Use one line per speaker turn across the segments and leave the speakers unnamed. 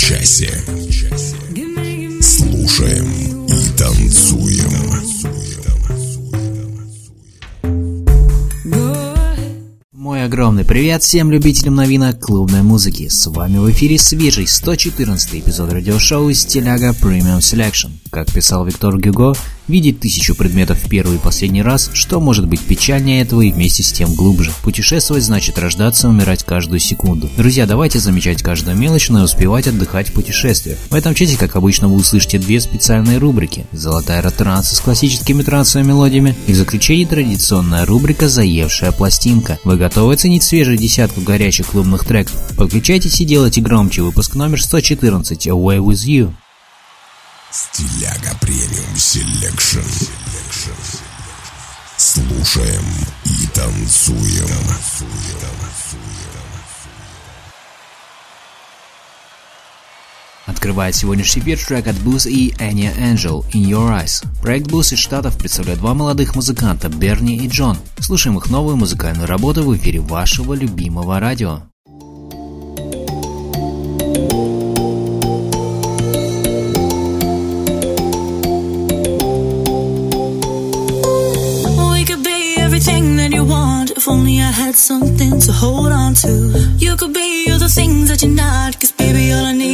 Часе. Слушаем и танцуем.
Мой огромный привет всем любителям новинок клубной музыки. С вами в эфире свежий 114 эпизод радиошоу «Стиляга Premium Selection». Как писал Виктор Гюго, видеть тысячу предметов в первый и последний раз, что может быть печальнее этого и вместе с тем глубже. Путешествовать значит рождаться и умирать каждую секунду. Друзья, давайте замечать каждую мелочь, но и успевать отдыхать в путешествиях. В этом чате, как обычно, вы услышите две специальные рубрики. Золотая ретранса с классическими трансовыми мелодиями и в заключении традиционная рубрика «Заевшая пластинка». Вы готовы оценить свежую десятку горячих клубных треков? Подключайтесь и делайте громче выпуск номер 114 «Away with you».
Стиляга Premium Selection. Слушаем и танцуем.
Открывает сегодняшний эфир трек от Booth и Anya Angel «In Your Eyes». Проект Booth из Штатов представляет два молодых музыканта Берни и Джон. Слушаем их новую музыкальную работу в эфире вашего любимого радио.
Something to hold on to. You could be all the things that you're not Cause baby all I need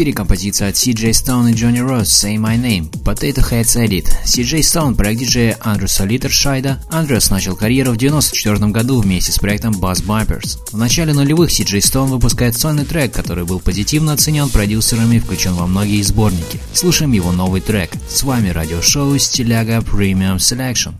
эфире композиция от CJ Stone и Johnny Ross «Say My Name» Potato Heads Edit. CJ Stone – проект диджея Андреса Литтершайда. Андрес начал карьеру в 1994 году вместе с проектом Buzz Vipers. В начале нулевых CJ Stone выпускает сольный трек, который был позитивно оценен продюсерами и включен во многие сборники. Слушаем его новый трек. С вами радиошоу «Стиляга Premium Selection».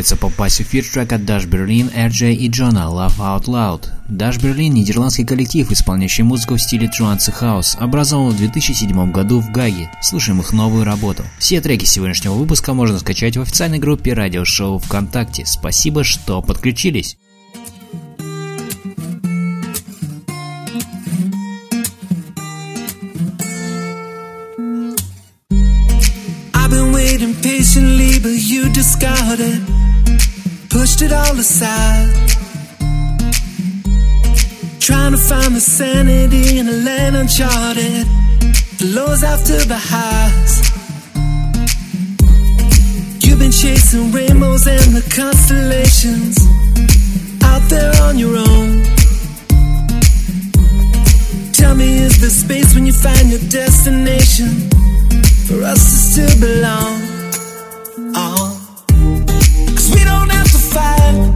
готовится попасть в эфир трек от Dash Berlin, RJ и Джона Love Out Loud. Dash Berlin – нидерландский коллектив, исполняющий музыку в стиле Trance House, образован в 2007 году в Гаге. Слушаем их новую работу. Все треки сегодняшнего выпуска можно скачать в официальной группе радиошоу ВКонтакте. Спасибо, что подключились.
patiently, but. pushed it all aside. Trying to find the sanity in a land uncharted, the lows after the highs. You've been chasing rainbows and the constellations out there on your own. Tell me, is the space when you find your destination for us to still belong? Oh five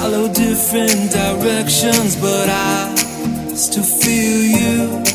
follow different directions, but I still feel you.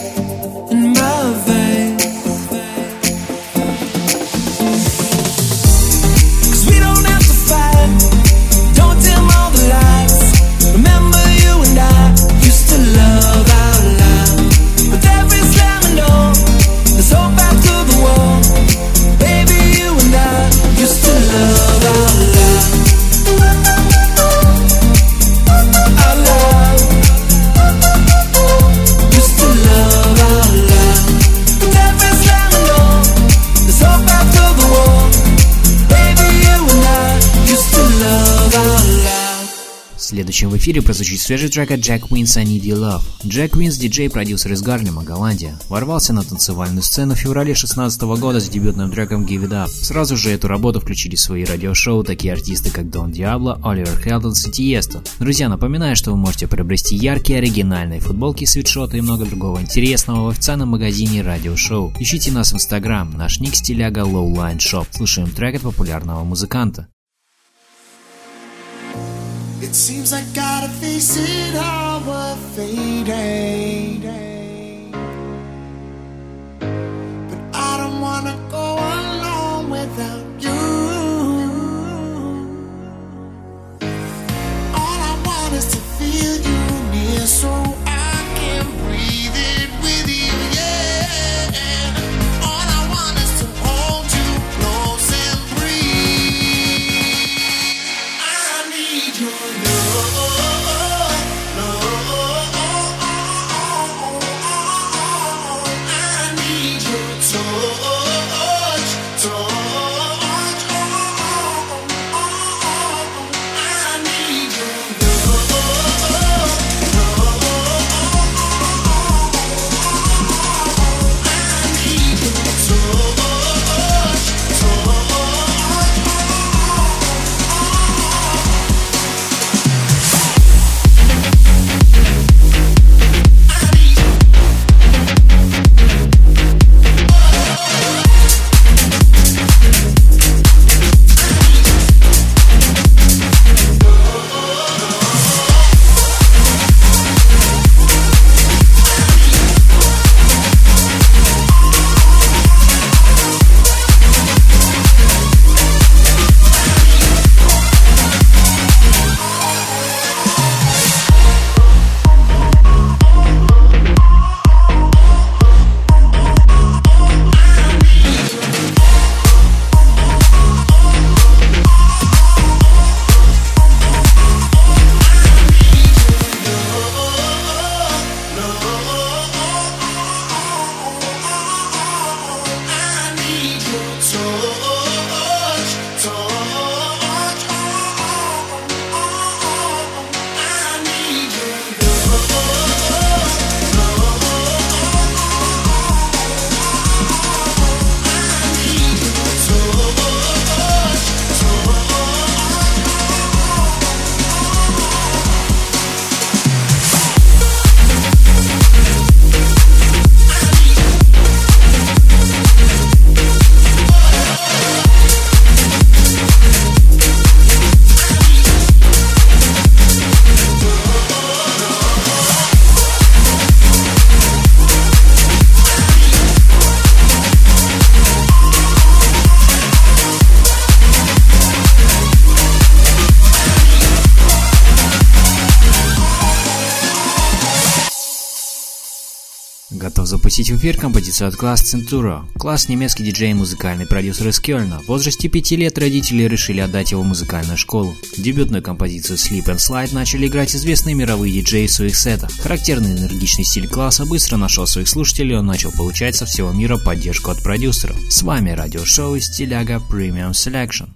Следующем в эфире прозвучит свежий трек от Jack Wins I Need Your Love. Джек Винс, диджей-продюсер из Гарлема, Голландия, ворвался на танцевальную сцену в феврале 2016 года с дебютным треком Give It Up. Сразу же эту работу включили в свои радиошоу такие артисты, как Дон Диабло, Оливер Хелденс и Тиесто. Друзья, напоминаю, что вы можете приобрести яркие оригинальные футболки, свитшоты и много другого интересного в официальном магазине радиошоу. Ищите нас в Инстаграм, наш ник стиляга Lowline Shop. Слушаем трек от популярного музыканта.
It seems I gotta face it all, we're fading. But I don't wanna go alone without
эфир композицию от класс Центуро. Класс немецкий диджей и музыкальный продюсер из Кёльна. В возрасте 5 лет родители решили отдать его в музыкальную школу. Дебютную композицию Sleep and Slide начали играть известные мировые диджеи в своих сетах. Характерный энергичный стиль класса быстро нашел своих слушателей, он начал получать со всего мира поддержку от продюсеров. С вами радиошоу из Стиляга Premium Selection.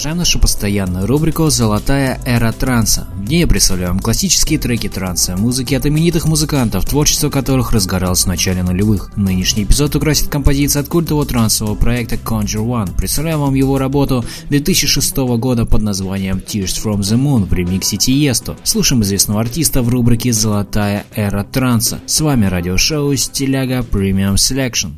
Продолжаем нашу постоянную рубрику «Золотая эра транса». В ней я представляю вам классические треки транса, музыки от именитых музыкантов, творчество которых разгоралось в начале нулевых. Нынешний эпизод украсит композиция от культового трансового проекта Conjure One. Представляю вам его работу 2006 года под названием Tears from the Moon в ремиксе Тиесто. Слушаем известного артиста в рубрике «Золотая эра транса». С вами радиошоу «Стиляга Premium Selection».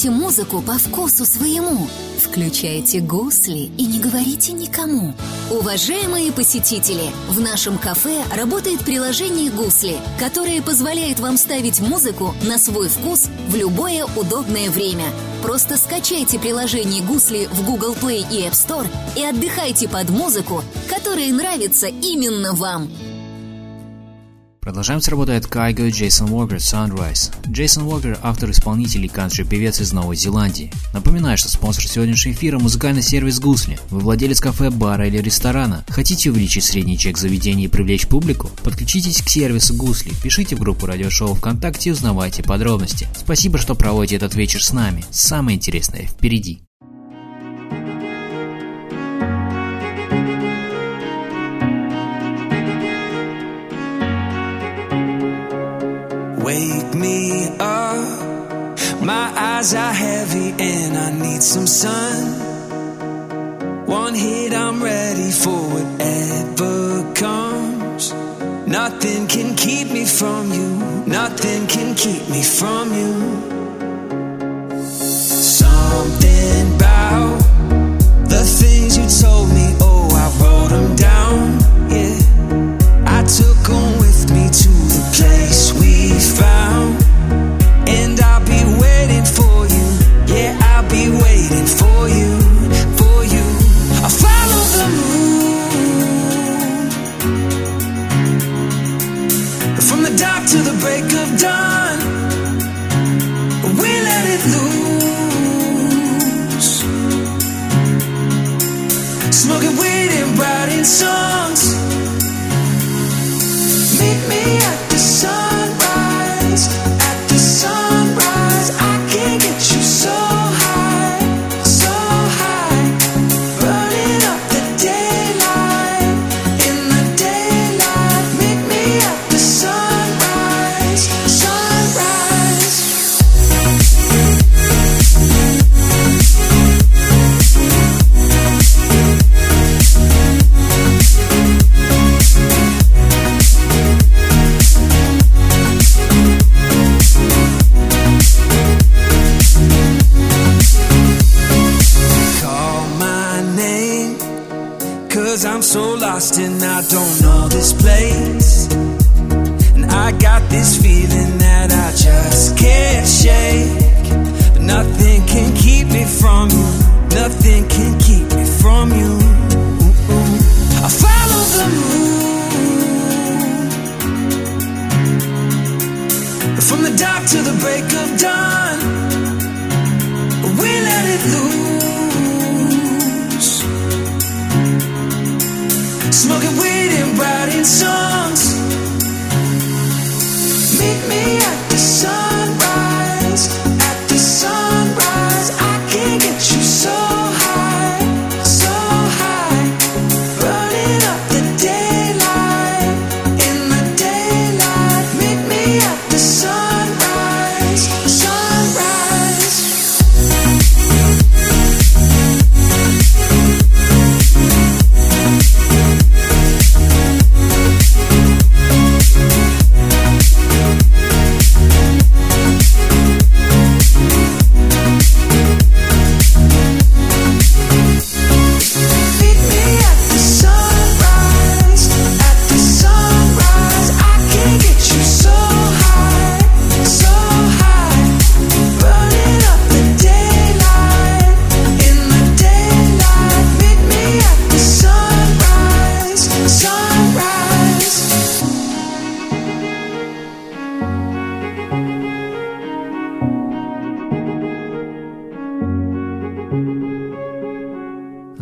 Хотите музыку по вкусу своему? Включайте гусли и не говорите никому. Уважаемые посетители, в нашем кафе работает приложение «Гусли», которое позволяет вам ставить музыку на свой вкус в любое удобное время. Просто скачайте приложение «Гусли» в Google Play и App Store и отдыхайте под музыку, которая нравится именно вам.
Продолжаем с работой от и Джейсон Уокер Sunrise. Джейсон Уокер – автор-исполнитель и кантри-певец из Новой Зеландии. Напоминаю, что спонсор сегодняшнего эфира – музыкальный сервис «Гусли». Вы владелец кафе, бара или ресторана. Хотите увеличить средний чек заведения и привлечь публику? Подключитесь к сервису «Гусли», пишите в группу радиошоу ВКонтакте и узнавайте подробности. Спасибо, что проводите этот вечер с нами. Самое интересное впереди.
me up. My eyes are heavy and I need some sun. One hit, I'm ready for whatever comes. Nothing can keep me from you. Nothing can keep me from you. Something about the things you told me.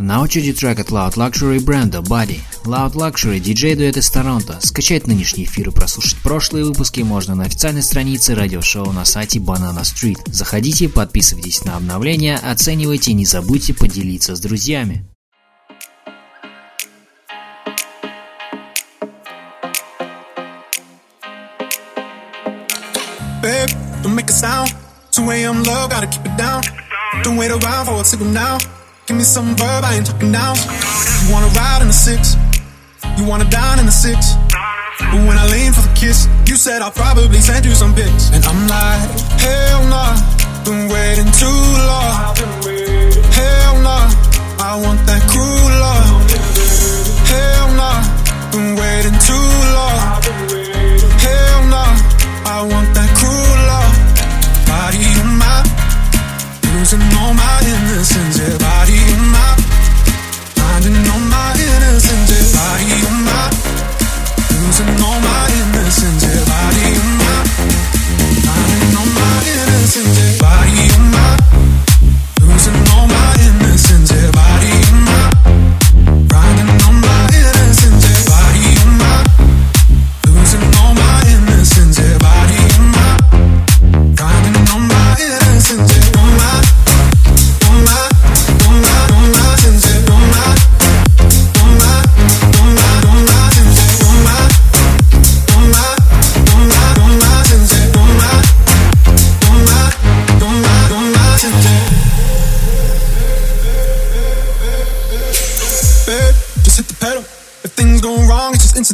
На очереди трек от Loud Luxury бренда Body. Loud Luxury – диджей-дуэт из Торонто. Скачать нынешний эфир и прослушать прошлые выпуски можно на официальной странице радиошоу на сайте Banana Street. Заходите, подписывайтесь на обновления, оценивайте, не забудьте поделиться с друзьями.
Babe, don't make a sound. 2 a.m. love, gotta keep it down. Don't wait around for a signal now. Give me some verb, I ain't talking down. You wanna ride in the six, you wanna dine in the six. But when I lean for the kiss, you said I'll probably send you some pics. And I'm like, hell nah, been waiting too long. Hell nah, I want that cruel love. Hell nah, been waiting too long. losing all my innocence, body. Finding all my innocence, body on mind. Losing all my innocence, body on mind. Finding all my innocence, body on mind.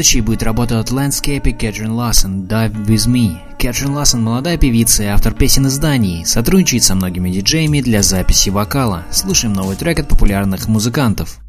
Следующей будет работа от Landscape Кэтрин Лассен «Dive With Me». Кэтрин Лассен – молодая певица и автор песен из Дании, сотрудничает со многими диджеями для записи вокала. Слушаем новый трек от популярных музыкантов.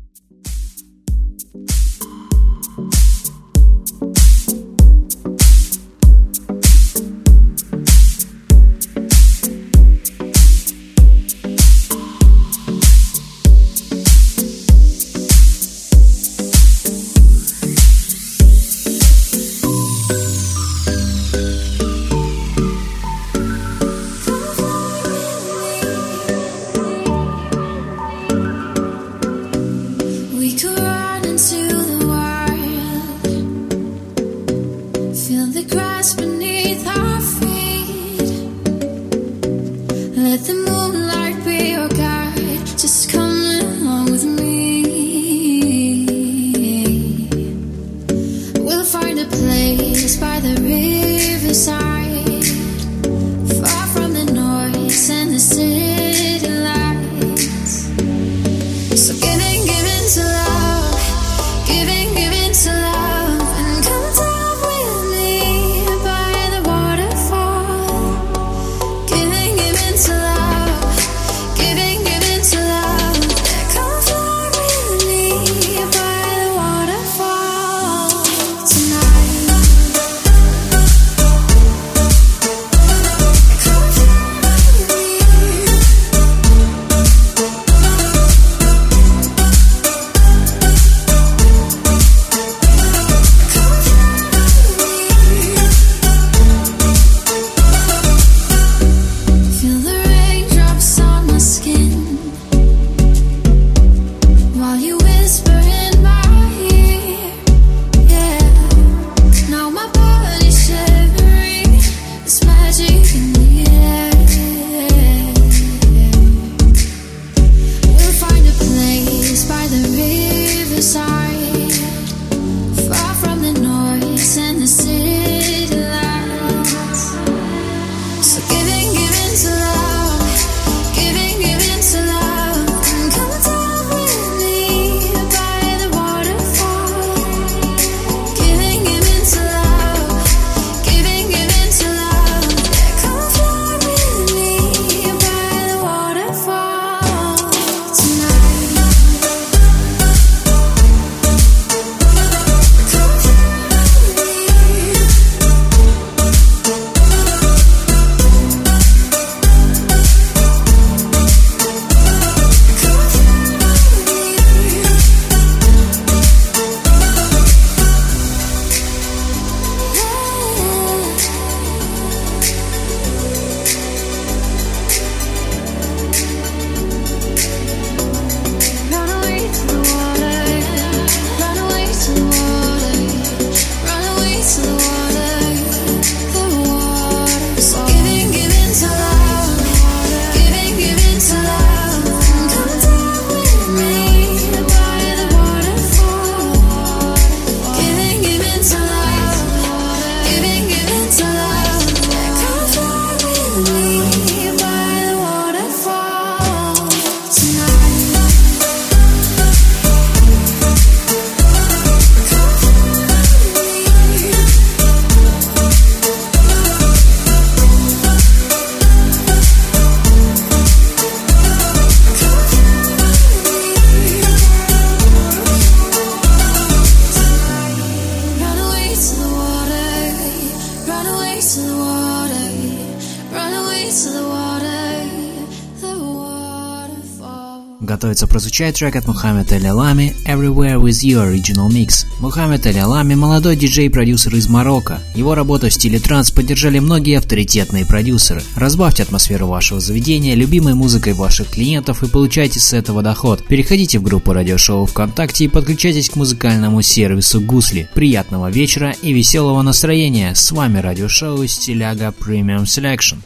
Прозвучать трек от Мухаммед Али Алами «Everywhere With You Original Mix». Мухаммед Али Алами – молодой диджей-продюсер из Марокко. Его работу в стиле транс поддержали многие авторитетные продюсеры. Разбавьте атмосферу вашего заведения любимой музыкой ваших клиентов и получайте с этого доход. Переходите в группу радиошоу ВКонтакте и подключайтесь к музыкальному сервису Гусли. Приятного вечера и веселого настроения. С вами радиошоу Стиляга Premium Selection.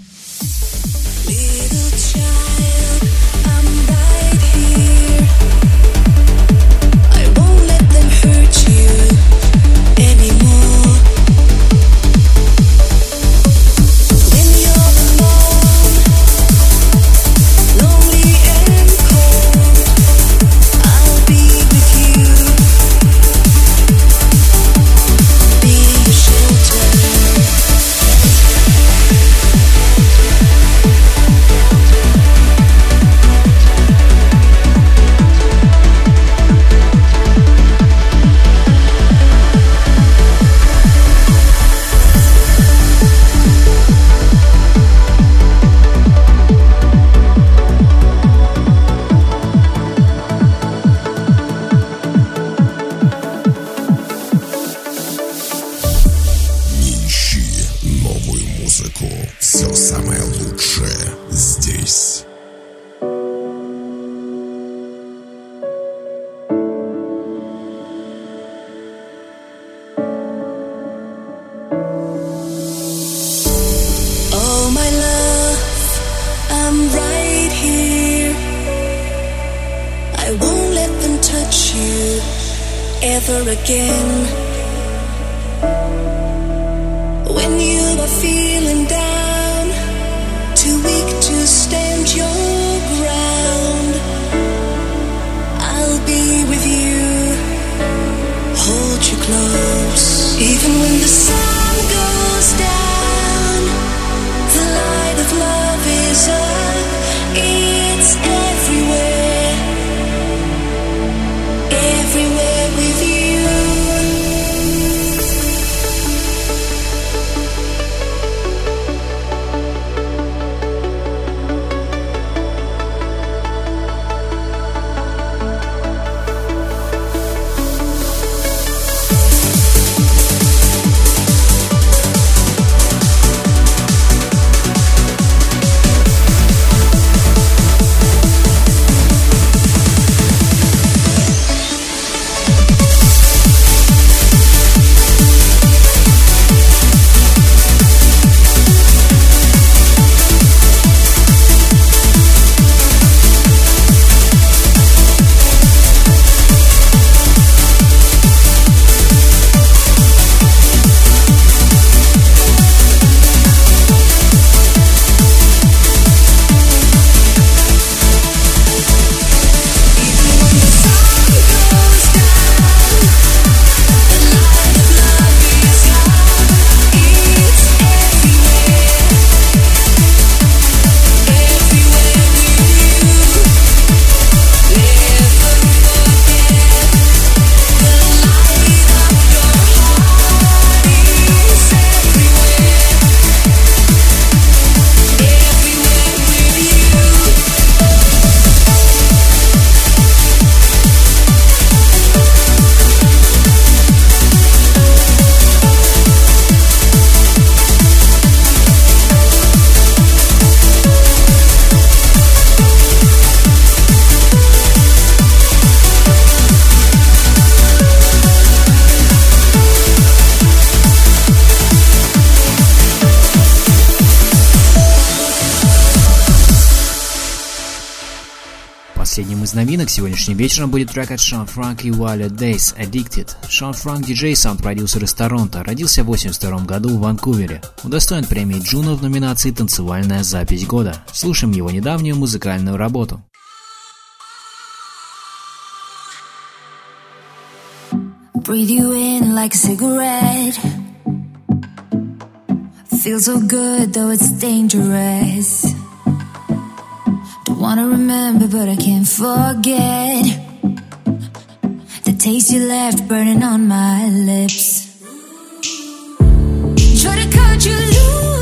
Новинок сегодняшним вечером будет трек от Шон Франк и Валя Days Addicted. Шон Франк диджей саунд-продюсер из Торонто, родился в 82 году в Ванкувере. Удостоен премии Джуно в номинации «Танцевальная запись года». Слушаем его недавнюю музыкальную работу.
Breathe you in like a cigarette. Feels so good, though it's dangerous. Wanna remember, but I can't forget the taste you left burning on my lips. Try to cut you loose,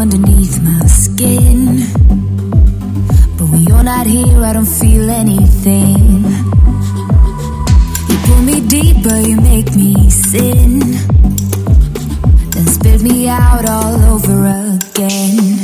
underneath my skin. But when you're not here, I don't feel anything. You pull me deeper, you make me sin. Then spit me out all over again.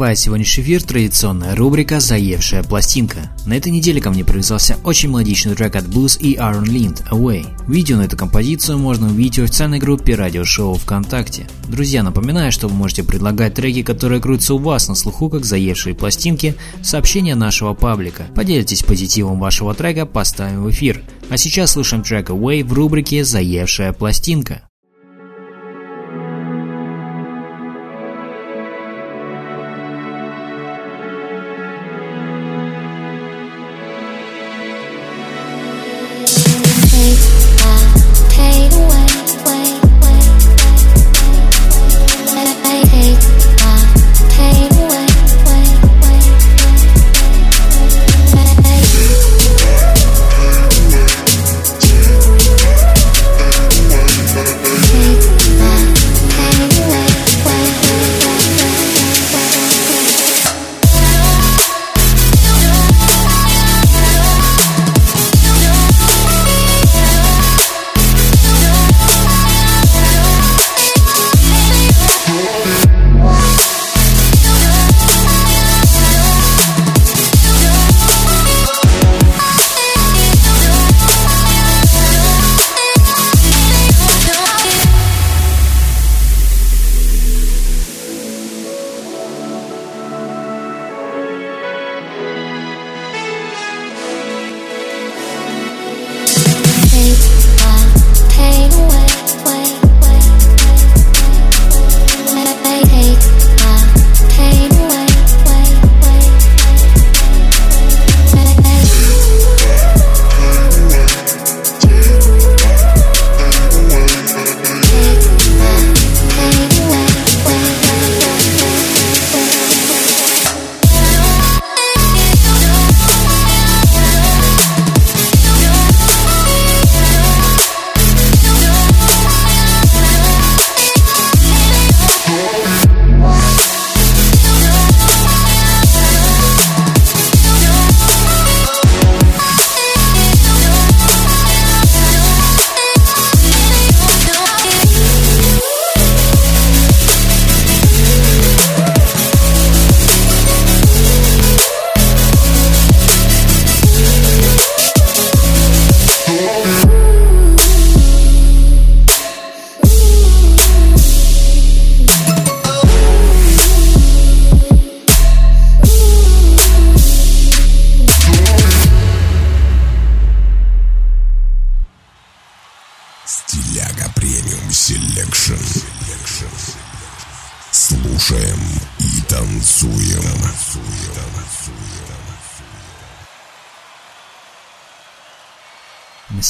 Закрывая сегодняшний эфир, традиционная рубрика «Заевшая пластинка». На этой неделе ко мне привязался очень мелодичный трек от Blues и Aaron Lind «Away». Видео на эту композицию можно увидеть в официальной группе радиошоу ВКонтакте. Друзья, напоминаю, что вы можете предлагать треки, которые крутятся у вас на слуху, как заевшие пластинки, сообщения нашего паблика. Поделитесь позитивом вашего трека, поставим в эфир. А сейчас слушаем трек «Away» в рубрике «Заевшая пластинка».